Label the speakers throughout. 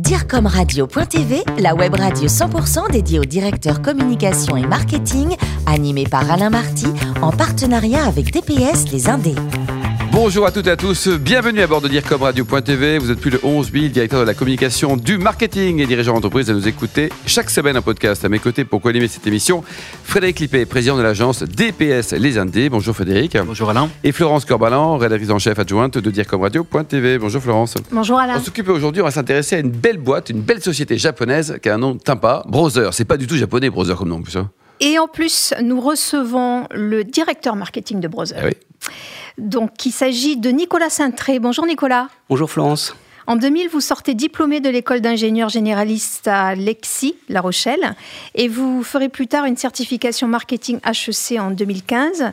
Speaker 1: DIRCOMRadio.tv, la web radio 100% dédiée aux directeurs communication et marketing, animée par Alain Marty, en partenariat avec TPS Les Indés.
Speaker 2: Bonjour à toutes et à tous, bienvenue à bord de DIRCOMRadio.tv. Vous êtes plus de 11 000 directeurs de la communication, du marketing et dirigeants d'entreprise à nous écouter chaque semaine un podcast. À mes côtés pour co-animer cette émission, Frédéric Lippé, président de l'agence DPS Les Indés. Bonjour Frédéric.
Speaker 3: Bonjour Alain.
Speaker 2: Et Florence Corbalan, rédactrice en chef adjointe de DIRCOMRadio.tv. Bonjour Florence.
Speaker 4: Bonjour Alain.
Speaker 2: On s'occupe aujourd'hui, on va s'intéresser à une belle boîte, une belle société japonaise qui a un nom sympa, Browser. C'est pas du tout japonais, Browser comme nom en plus. hein.
Speaker 4: Et en plus, nous recevons le directeur marketing de Browser.
Speaker 2: Ah oui.
Speaker 4: Donc, il s'agit de Nicolas Saintré. Bonjour Nicolas.
Speaker 3: Bonjour Florence.
Speaker 4: En 2000, vous sortez diplômé de l'école d'ingénieur généraliste à Lexi, La Rochelle, et vous ferez plus tard une certification marketing HEC en 2015.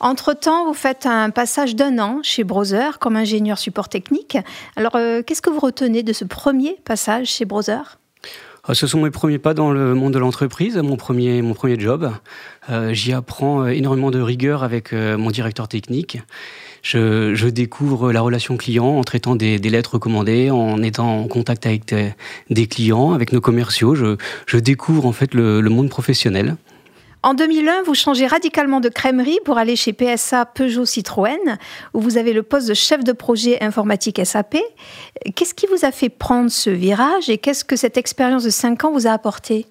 Speaker 4: Entre-temps, vous faites un passage d'un an chez Browser comme ingénieur support technique. Alors, euh, qu'est-ce que vous retenez de ce premier passage chez Browser
Speaker 3: Ce sont mes premiers pas dans le monde de l'entreprise, mon premier, mon premier job. Euh, J'y apprends euh, énormément de rigueur avec euh, mon directeur technique. Je, je découvre la relation client en traitant des, des lettres recommandées, en étant en contact avec des, des clients, avec nos commerciaux. Je, je découvre en fait le, le monde professionnel.
Speaker 4: En 2001, vous changez radicalement de crèmerie pour aller chez PSA Peugeot Citroën, où vous avez le poste de chef de projet informatique SAP. Qu'est-ce qui vous a fait prendre ce virage et qu'est-ce que cette expérience de 5 ans vous a apporté?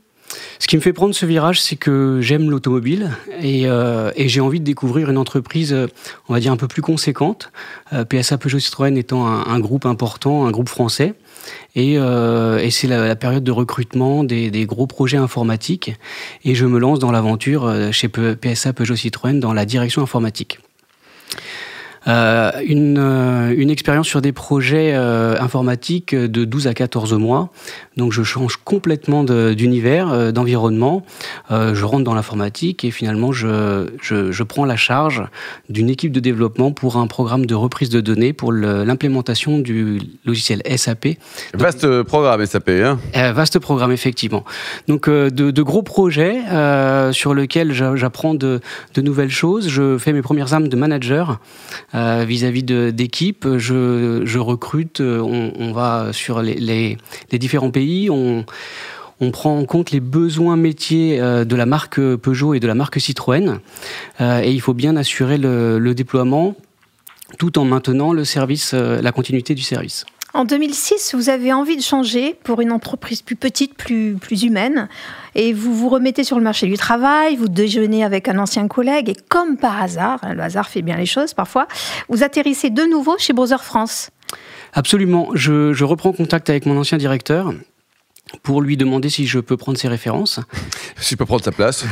Speaker 3: Ce qui me fait prendre ce virage, c'est que j'aime l'automobile et, euh, et j'ai envie de découvrir une entreprise, on va dire, un peu plus conséquente. Euh, PSA Peugeot Citroën étant un groupe important, un groupe français. Et, euh, et c'est la, période de recrutement des, gros projets informatiques. Et je me lance dans l'aventure euh, chez PSA Peugeot Citroën dans la direction informatique. Euh, une, euh, une expérience sur des projets euh, informatiques de 12 à 14 mois. Donc je change complètement d'univers, d'environnement. Euh, je rentre dans l'informatique et finalement je, je, je prends la charge d'une équipe de développement pour un programme de reprise de données pour l'implémentation du logiciel SAP.
Speaker 2: Vaste programme SAP. Hein.
Speaker 3: Vaste programme, effectivement. Donc, de, de gros projets sur lesquels j'a- j'apprends de, de nouvelles choses. Je fais mes premières armes de manager vis-à-vis de- d'équipes. Je, recrute, euh, on, va sur les, différents pays. On, prend en compte les besoins métiers euh, de la marque Peugeot et de la marque Citroën. Euh, et il faut bien assurer le, le déploiement tout en maintenant le service, euh, la continuité du service.
Speaker 4: En 2006, vous avez envie de changer pour une entreprise plus petite, plus, plus humaine, et vous vous remettez sur le marché du travail, vous déjeunez avec un ancien collègue, et comme par hasard, hein, le hasard fait bien les choses parfois, vous atterrissez de nouveau chez Browser France.
Speaker 3: Absolument. Je, je reprends contact avec mon ancien directeur pour lui demander si je peux prendre ses références.
Speaker 2: Si je peux prendre sa place.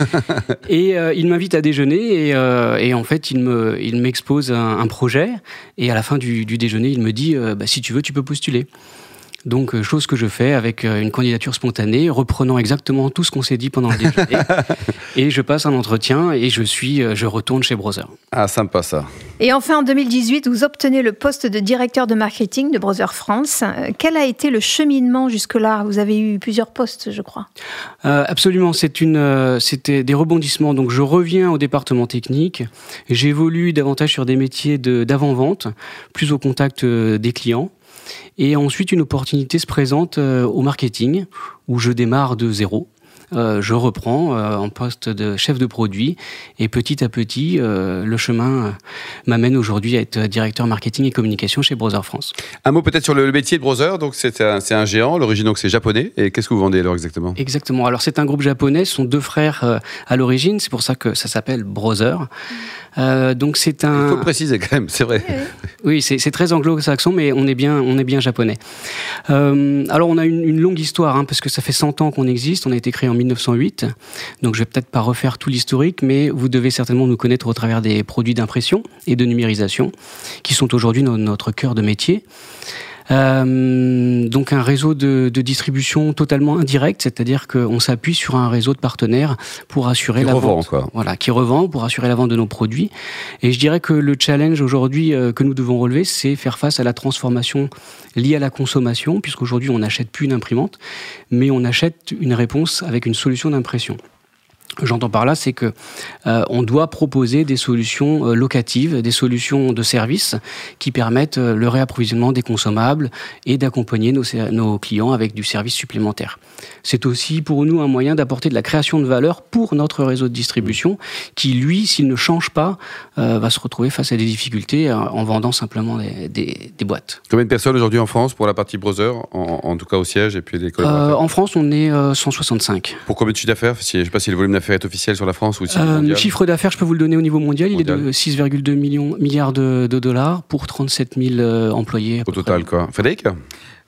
Speaker 3: Et euh, il m'invite à déjeuner et, euh, et en fait, il me, il m'expose un, un projet et à la fin du, du déjeuner, il me dit euh, bah, si tu veux, tu peux postuler. Donc, euh, chose que je fais avec euh, une candidature spontanée, reprenant exactement tout ce qu'on s'est dit pendant le déjeuner. et je passe un entretien et je suis, euh, je retourne chez Browser.
Speaker 2: Ah, sympa ça.
Speaker 4: Et enfin, en 2018, vous obtenez le poste de directeur de marketing de Browser France. Quel a été le cheminement jusque-là? Vous avez eu plusieurs postes, je crois.
Speaker 3: Euh, absolument, c'est une, euh, c'était des rebondissements. Donc, je reviens au département technique. J'évolue davantage sur des métiers de- d'avant-vente, plus au contact des clients. Et ensuite, une opportunité se présente euh, au marketing, où je démarre de zéro. Euh, je reprends euh, en poste de chef de produit et petit à petit, euh, le chemin m'amène aujourd'hui à être directeur marketing et communication chez Browser France.
Speaker 2: Un mot peut-être sur le, le métier de Browser. Donc c'est un, géant. L'origine donc c'est japonais. Et qu'est-ce que vous vendez alors exactement?
Speaker 3: Exactement. Alors c'est un groupe japonais, ce sont deux frères à l'origine, c'est pour ça que ça s'appelle Browser. Euh, donc c'est
Speaker 2: Il faut
Speaker 3: un,
Speaker 2: le préciser quand même. C'est vrai.
Speaker 3: oui, c'est c'est très anglo-saxon, mais on est bien, on est bien japonais. Euh, alors on a une, une longue histoire, hein, parce que ça fait 100 ans qu'on existe. On a été créé en 1908, donc je vais peut-être pas refaire tout l'historique, mais vous devez certainement nous connaître au travers des produits d'impression et de numérisation, qui sont aujourd'hui no- notre cœur de métier. Euh, donc un réseau de, de distribution totalement indirect, c'est-à-dire qu'on s'appuie sur un réseau de partenaires pour assurer
Speaker 2: Qui
Speaker 3: la
Speaker 2: revend,
Speaker 3: vente.
Speaker 2: quoi.
Speaker 3: Voilà, qui revend pour assurer la vente de nos produits. Et je dirais que le challenge aujourd'hui euh, que nous devons relever, c'est faire face à la transformation liée à la consommation, puisqu'aujourd'hui on n'achète plus une imprimante, mais on achète une réponse avec une solution d'impression. J'entends par là, c'est que euh, on doit proposer des solutions euh, locatives, des solutions de services qui permettent euh, le réapprovisionnement des consommables et d'accompagner nos, nos, clients avec du service supplémentaire. C'est aussi pour nous un moyen d'apporter de la création de valeur pour notre réseau de distribution qui, lui, s'il ne change pas, va se retrouver face à des difficultés en vendant simplement des, des, des boîtes.
Speaker 2: Combien de personnes aujourd'hui en France pour la partie browser, en, en, tout cas au siège et puis les
Speaker 3: En France, on est 165.
Speaker 2: Pour combien de chiffre d'affaires Je ne sais pas si le volume d'affaires est officiel sur la France ou si
Speaker 3: euh, Le chiffre d'affaires, je peux vous le donner au niveau mondial, il est de 6,2 millions milliards de, de, dollars pour 37 000 euh, employés.
Speaker 2: Au total, quoi. Frédéric?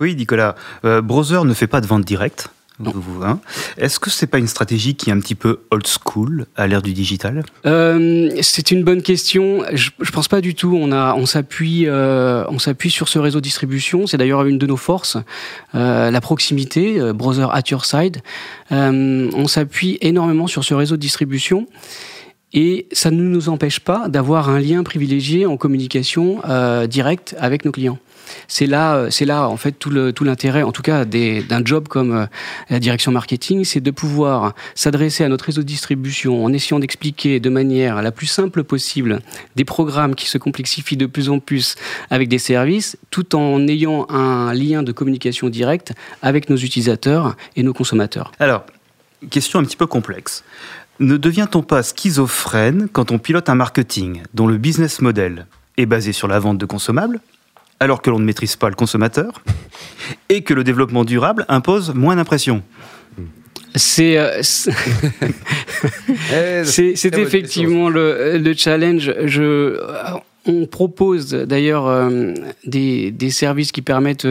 Speaker 5: Oui, Nicolas. Euh, Browser ne fait pas de vente directe. Hein. Est-ce que c'est pas une stratégie qui est un petit peu old school à l'ère du digital?
Speaker 3: Euh, C'est une bonne question. Je, je pense pas du tout. On a, on s'appuie, euh, on s'appuie sur ce réseau de distribution. C'est d'ailleurs une de nos forces, euh, la proximité, browser at your side. On s'appuie énormément sur ce réseau de distribution. Et ça ne nous empêche pas d'avoir un lien privilégié en communication directe avec nos clients. C'est là, euh, c'est là en fait tout tout l'intérêt, en tout cas d'un job comme euh, la direction marketing, c'est de pouvoir s'adresser à notre réseau de distribution en essayant d'expliquer de manière la plus simple possible des programmes qui se complexifient de plus en plus avec des services, tout en ayant un lien de communication directe avec nos utilisateurs et nos consommateurs.
Speaker 5: Alors, question un petit peu complexe. Ne devient-on pas schizophrène quand on pilote un marketing dont le business model est basé sur la vente de consommables alors que l'on ne maîtrise pas le consommateur, et que le développement durable impose moins d'impression.
Speaker 3: C'est euh, c'est effectivement le, le, challenge. Je, on propose d'ailleurs euh, des, des, services qui permettent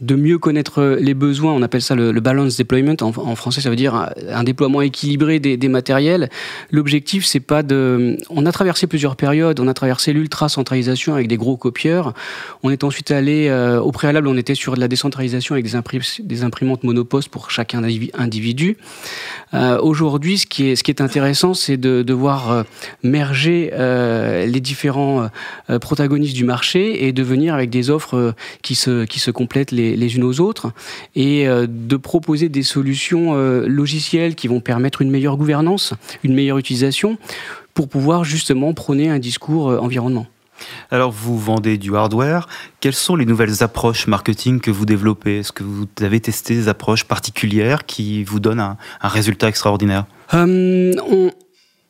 Speaker 3: de mieux connaître les besoins. On appelle ça le, balance deployment. En, français, ça veut dire un déploiement équilibré des, matériels. L'objectif, c'est pas de. On a traversé plusieurs périodes. On a traversé l'ultra centralisation avec des gros copieurs. On est ensuite allé euh, au préalable. On était sur de la décentralisation avec des, imprim des imprimantes monopostes pour chacun individu. Euh, Aujourd'hui, ce qui est intéressant, c'est de, de voir euh, merger euh, les différents euh, protagonistes du marché et de venir avec des offres qui se qui se complètent les les, unes aux autres et euh, de proposer des solutions euh, logicielles qui vont permettre une meilleure gouvernance, une meilleure utilisation pour pouvoir justement prôner un discours euh, environnement.
Speaker 5: Alors, vous vendez du hardware. Quelles sont les nouvelles approches marketing que vous développez? Est-ce que vous avez testé des approches particulières qui vous donnent un, un résultat extraordinaire?
Speaker 3: Euh, on,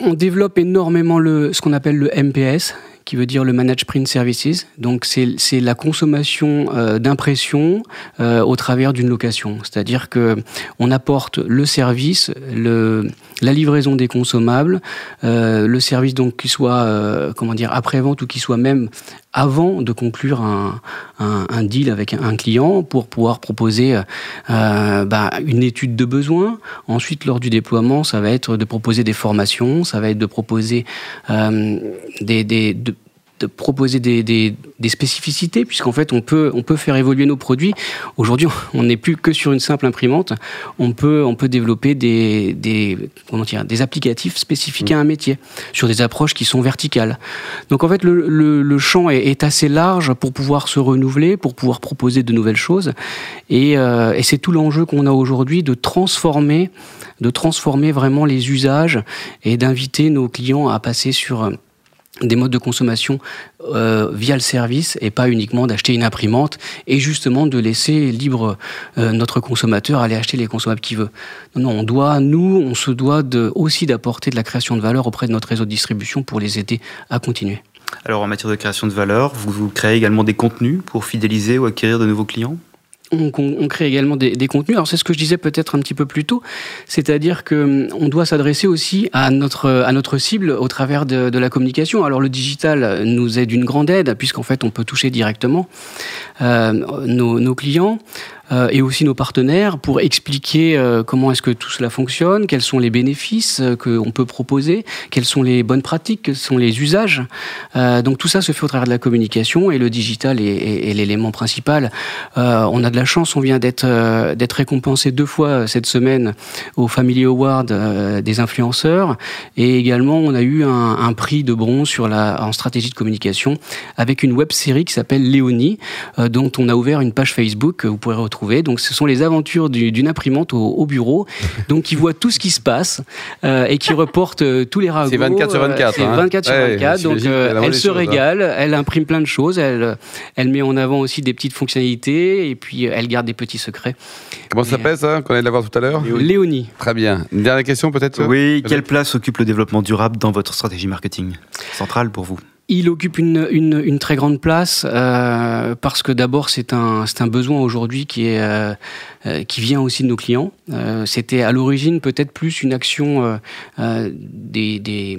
Speaker 3: on, développe énormément le, ce qu'on appelle le MPS, qui veut dire le Managed Print Services. Donc c'est la consommation euh, d'impression euh, au travers d'une location. C'est-à-dire que on apporte le service, le, la livraison des consommables, euh, le service donc qui soit euh, comment dire après vente ou qui soit même avant de conclure un, deal avec un, client pour pouvoir proposer euh, bah, une étude de besoin. Ensuite, lors du déploiement, ça va être de proposer des formations, ça va être de proposer des, des de, de proposer des, spécificités, puisqu'en fait, on peut, on peut faire évoluer nos produits. Aujourd'hui, on n'est plus que sur une simple imprimante. On peut, on peut développer des, des, des applicatifs spécifiques à un métier, sur des approches qui sont verticales. Donc, en fait, le, champ est, est, assez large pour pouvoir se renouveler, pour pouvoir proposer de nouvelles choses. Et, euh, et c'est tout l'enjeu qu'on a aujourd'hui de transformer, de transformer vraiment les usages et d'inviter nos clients à passer sur des modes de consommation euh, via le service et pas uniquement d'acheter une imprimante et justement de laisser libre euh, notre consommateur aller acheter les consommables qu'il veut. Non, non, on doit, nous, on se doit aussi d'apporter de la création de valeur auprès de notre réseau de distribution pour les aider à continuer.
Speaker 5: Alors en matière de création de valeur, vous créez également des contenus pour fidéliser ou acquérir de nouveaux clients?
Speaker 3: On, crée également des, contenus. Alors c'est ce que je disais peut-être un petit peu plus tôt, c'est-à-dire que hum, on doit s'adresser aussi à notre à notre cible au travers de, la communication. Alors le digital nous est d'une grande aide puisqu'en fait on peut toucher directement euh, nos, clients euh, et aussi nos partenaires pour expliquer euh, comment est-ce que tout cela fonctionne, quels sont les bénéfices euh, qu'on peut proposer, quelles sont les bonnes pratiques, quels sont les usages. Euh, donc tout ça se fait au travers de la communication et le digital est, l'élément principal. On a de la chance, on vient d'être récompensé deux fois cette semaine au Family Award des influenceurs et également on a eu un, un, prix de bronze sur la en stratégie de communication avec une web série qui s'appelle Léonie dont on a ouvert une page Facebook. Vous pourrez retrouver retrouver. Donc, ce sont les aventures d'une imprimante au, bureau, donc qui voit tout ce qui se passe euh, et qui reporte euh, tous les ragots.
Speaker 2: C'est 24 sur 24.
Speaker 3: C'est 24 sur 24. donc, elle se hein. régale, elle imprime plein de choses, elle, elle met en avant aussi des petites fonctionnalités et puis elle garde des petits secrets.
Speaker 2: Comment ça s'appelle ça qu'on allait l'avoir tout à l'heure
Speaker 3: Léonie.
Speaker 2: Très bien. Une dernière question peut-être
Speaker 5: Oui, quelle place occupe le développement durable dans votre stratégie marketing Centrale pour vous?
Speaker 3: Il occupe une, une, très grande place euh, parce que d'abord c'est un, un besoin aujourd'hui qui, euh, euh, qui vient aussi de nos clients. C'était à l'origine peut-être plus une action des, des,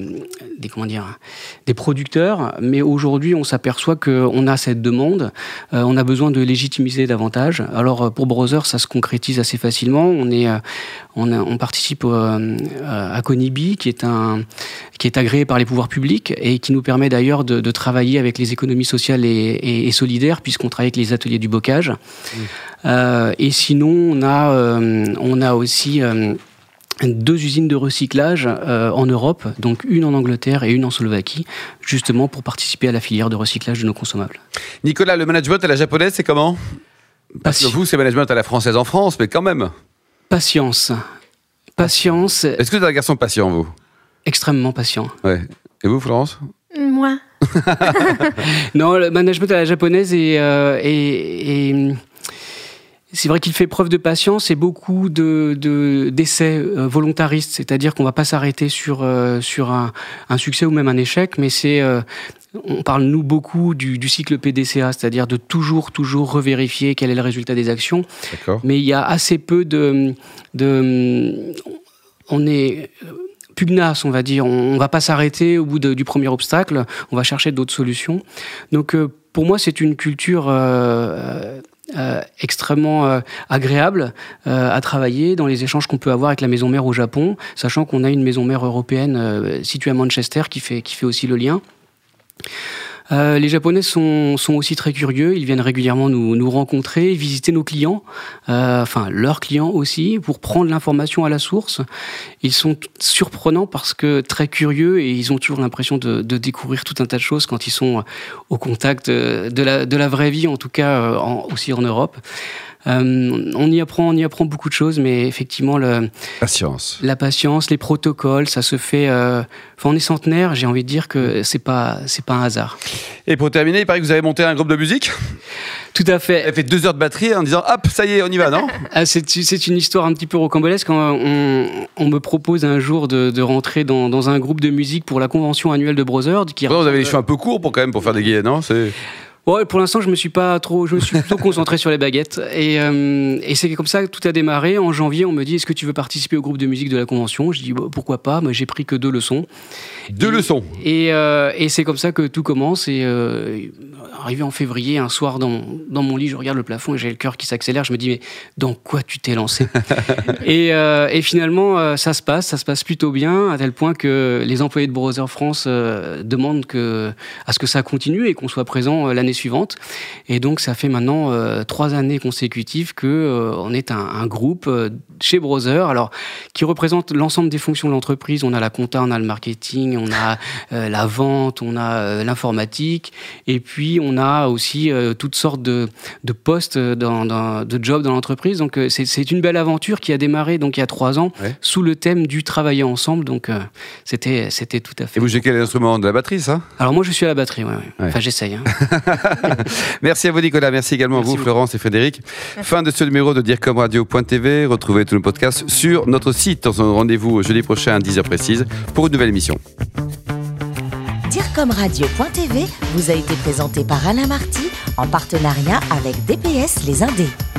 Speaker 3: comment dire, des producteurs, mais aujourd'hui on s'aperçoit qu'on a cette demande, on a besoin de légitimiser davantage. Alors pour Browser ça se concrétise assez facilement. On, est, on participe à Conibi qui est, un, qui est agréé par les pouvoirs publics et qui nous permet d'ailleurs de, travailler avec les économies sociales et, solidaires, puisqu'on travaille avec les ateliers du bocage. Euh, et sinon, on a, euh, on a aussi euh, deux usines de recyclage en Europe, donc une en Angleterre et une en Slovaquie, justement pour participer à la filière de recyclage de nos consommables.
Speaker 2: Nicolas, le management à la japonaise, c'est comment? Parce que vous, c'est management à la française en France, mais quand même.
Speaker 3: Patience. Patience.
Speaker 2: Est-ce que vous êtes un garçon patient, vous?
Speaker 3: Extrêmement patient.
Speaker 2: Ouais. Et vous, Florence?
Speaker 4: Moi.
Speaker 3: non, le management à la japonaise est, euh, c'est vrai qu'il fait preuve de patience et beaucoup de, d'essais euh, volontaristes, c'est-à-dire qu'on va pas s'arrêter sur euh, sur un, succès ou même un échec, mais c'est on parle nous beaucoup du, cycle PDCA, c'est-à-dire de toujours toujours revérifier quel est le résultat des actions. Mais il y a assez peu de de on est pugnace, on va dire. On, ne va pas s'arrêter au bout du premier obstacle. On va chercher d'autres solutions. Donc, euh, pour moi, c'est une culture euh, euh, extrêmement agréable à travailler dans les échanges qu'on peut avoir avec la maison mère au Japon, sachant qu'on a une maison mère européenne située à Manchester qui fait, qui fait aussi le lien. Euh, les Japonais sont, sont, aussi très curieux. Ils viennent régulièrement nous, nous rencontrer, visiter nos clients, euh, enfin leurs clients aussi, pour prendre l'information à la source. Ils sont surprenants parce que très curieux et ils ont toujours l'impression de, de, découvrir tout un tas de choses quand ils sont au contact de la, de la vraie vie, en tout cas euh, aussi en Europe. Euh, on y apprend, on y apprend beaucoup de choses, mais effectivement, le,
Speaker 2: patience.
Speaker 3: la patience, les protocoles, ça se fait. Euh, on est centenaire, j'ai envie de dire que c'est pas, c'est pas un hasard.
Speaker 2: Et pour terminer, il paraît que vous avez monté un groupe de musique.
Speaker 3: Tout à fait.
Speaker 2: Elle fait deux heures de batterie en disant hop, ça y est, on y va, non?
Speaker 3: Ah, c'est, une histoire un petit peu rocambolesque. On, on me propose un jour de, rentrer dans, un groupe de musique pour la convention annuelle de Brother.
Speaker 2: Qui vous avez les cheveux un peu courts pour quand même pour faire des guillemets, non? C'est...
Speaker 3: Ouais, pour l'instant, je me suis pas trop, je me suis plutôt concentré sur les baguettes. Et, euh, et c'est comme ça que tout a démarré. En janvier, on me dit, est-ce que tu veux participer au groupe de musique de la convention? Je dis, bah, pourquoi pas Moi, j'ai pris que deux leçons.
Speaker 2: Deux leçons.
Speaker 3: Et, euh, et c'est comme ça que tout commence. Et euh, arrivé en février, un soir dans, dans mon lit, je regarde le plafond et j'ai le cœur qui s'accélère. Je me dis, mais dans quoi tu t'es lancé? Et, finalement, ça se passe, ça se passe plutôt bien, à tel point que les employés de Browser France demandent que, à ce que ça continue et qu'on soit présent l'année suivante. Et donc, ça fait maintenant trois années consécutives que on est un, un groupe chez Browser, alors qui représente l'ensemble des fonctions de l'entreprise. On a la compta, on a le marketing, on a la vente, on a l'informatique, et puis on a aussi euh, toutes sortes de, postes, dans, de jobs dans l'entreprise. Donc euh, c'est une belle aventure qui a démarré donc il y a trois ans sous le thème du travailler ensemble. Donc euh, c'était c'était tout à fait.
Speaker 2: Et vous jouez quel instrument? De la batterie, ça?
Speaker 3: Alors moi je suis à la batterie, ouais, enfin j'essaye. Hein.
Speaker 2: merci à vous Nicolas, merci également à vous Florence et Frédéric. Fin de ce numéro de DIRCOMRadio.tv. Retrouvez tous nos podcasts sur notre site. Rendez-vous jeudi prochain à 10h précise pour une nouvelle émission.
Speaker 1: DIRCOMRadio.tv vous a été présenté par Alain Marty en partenariat avec DPS Les Indés.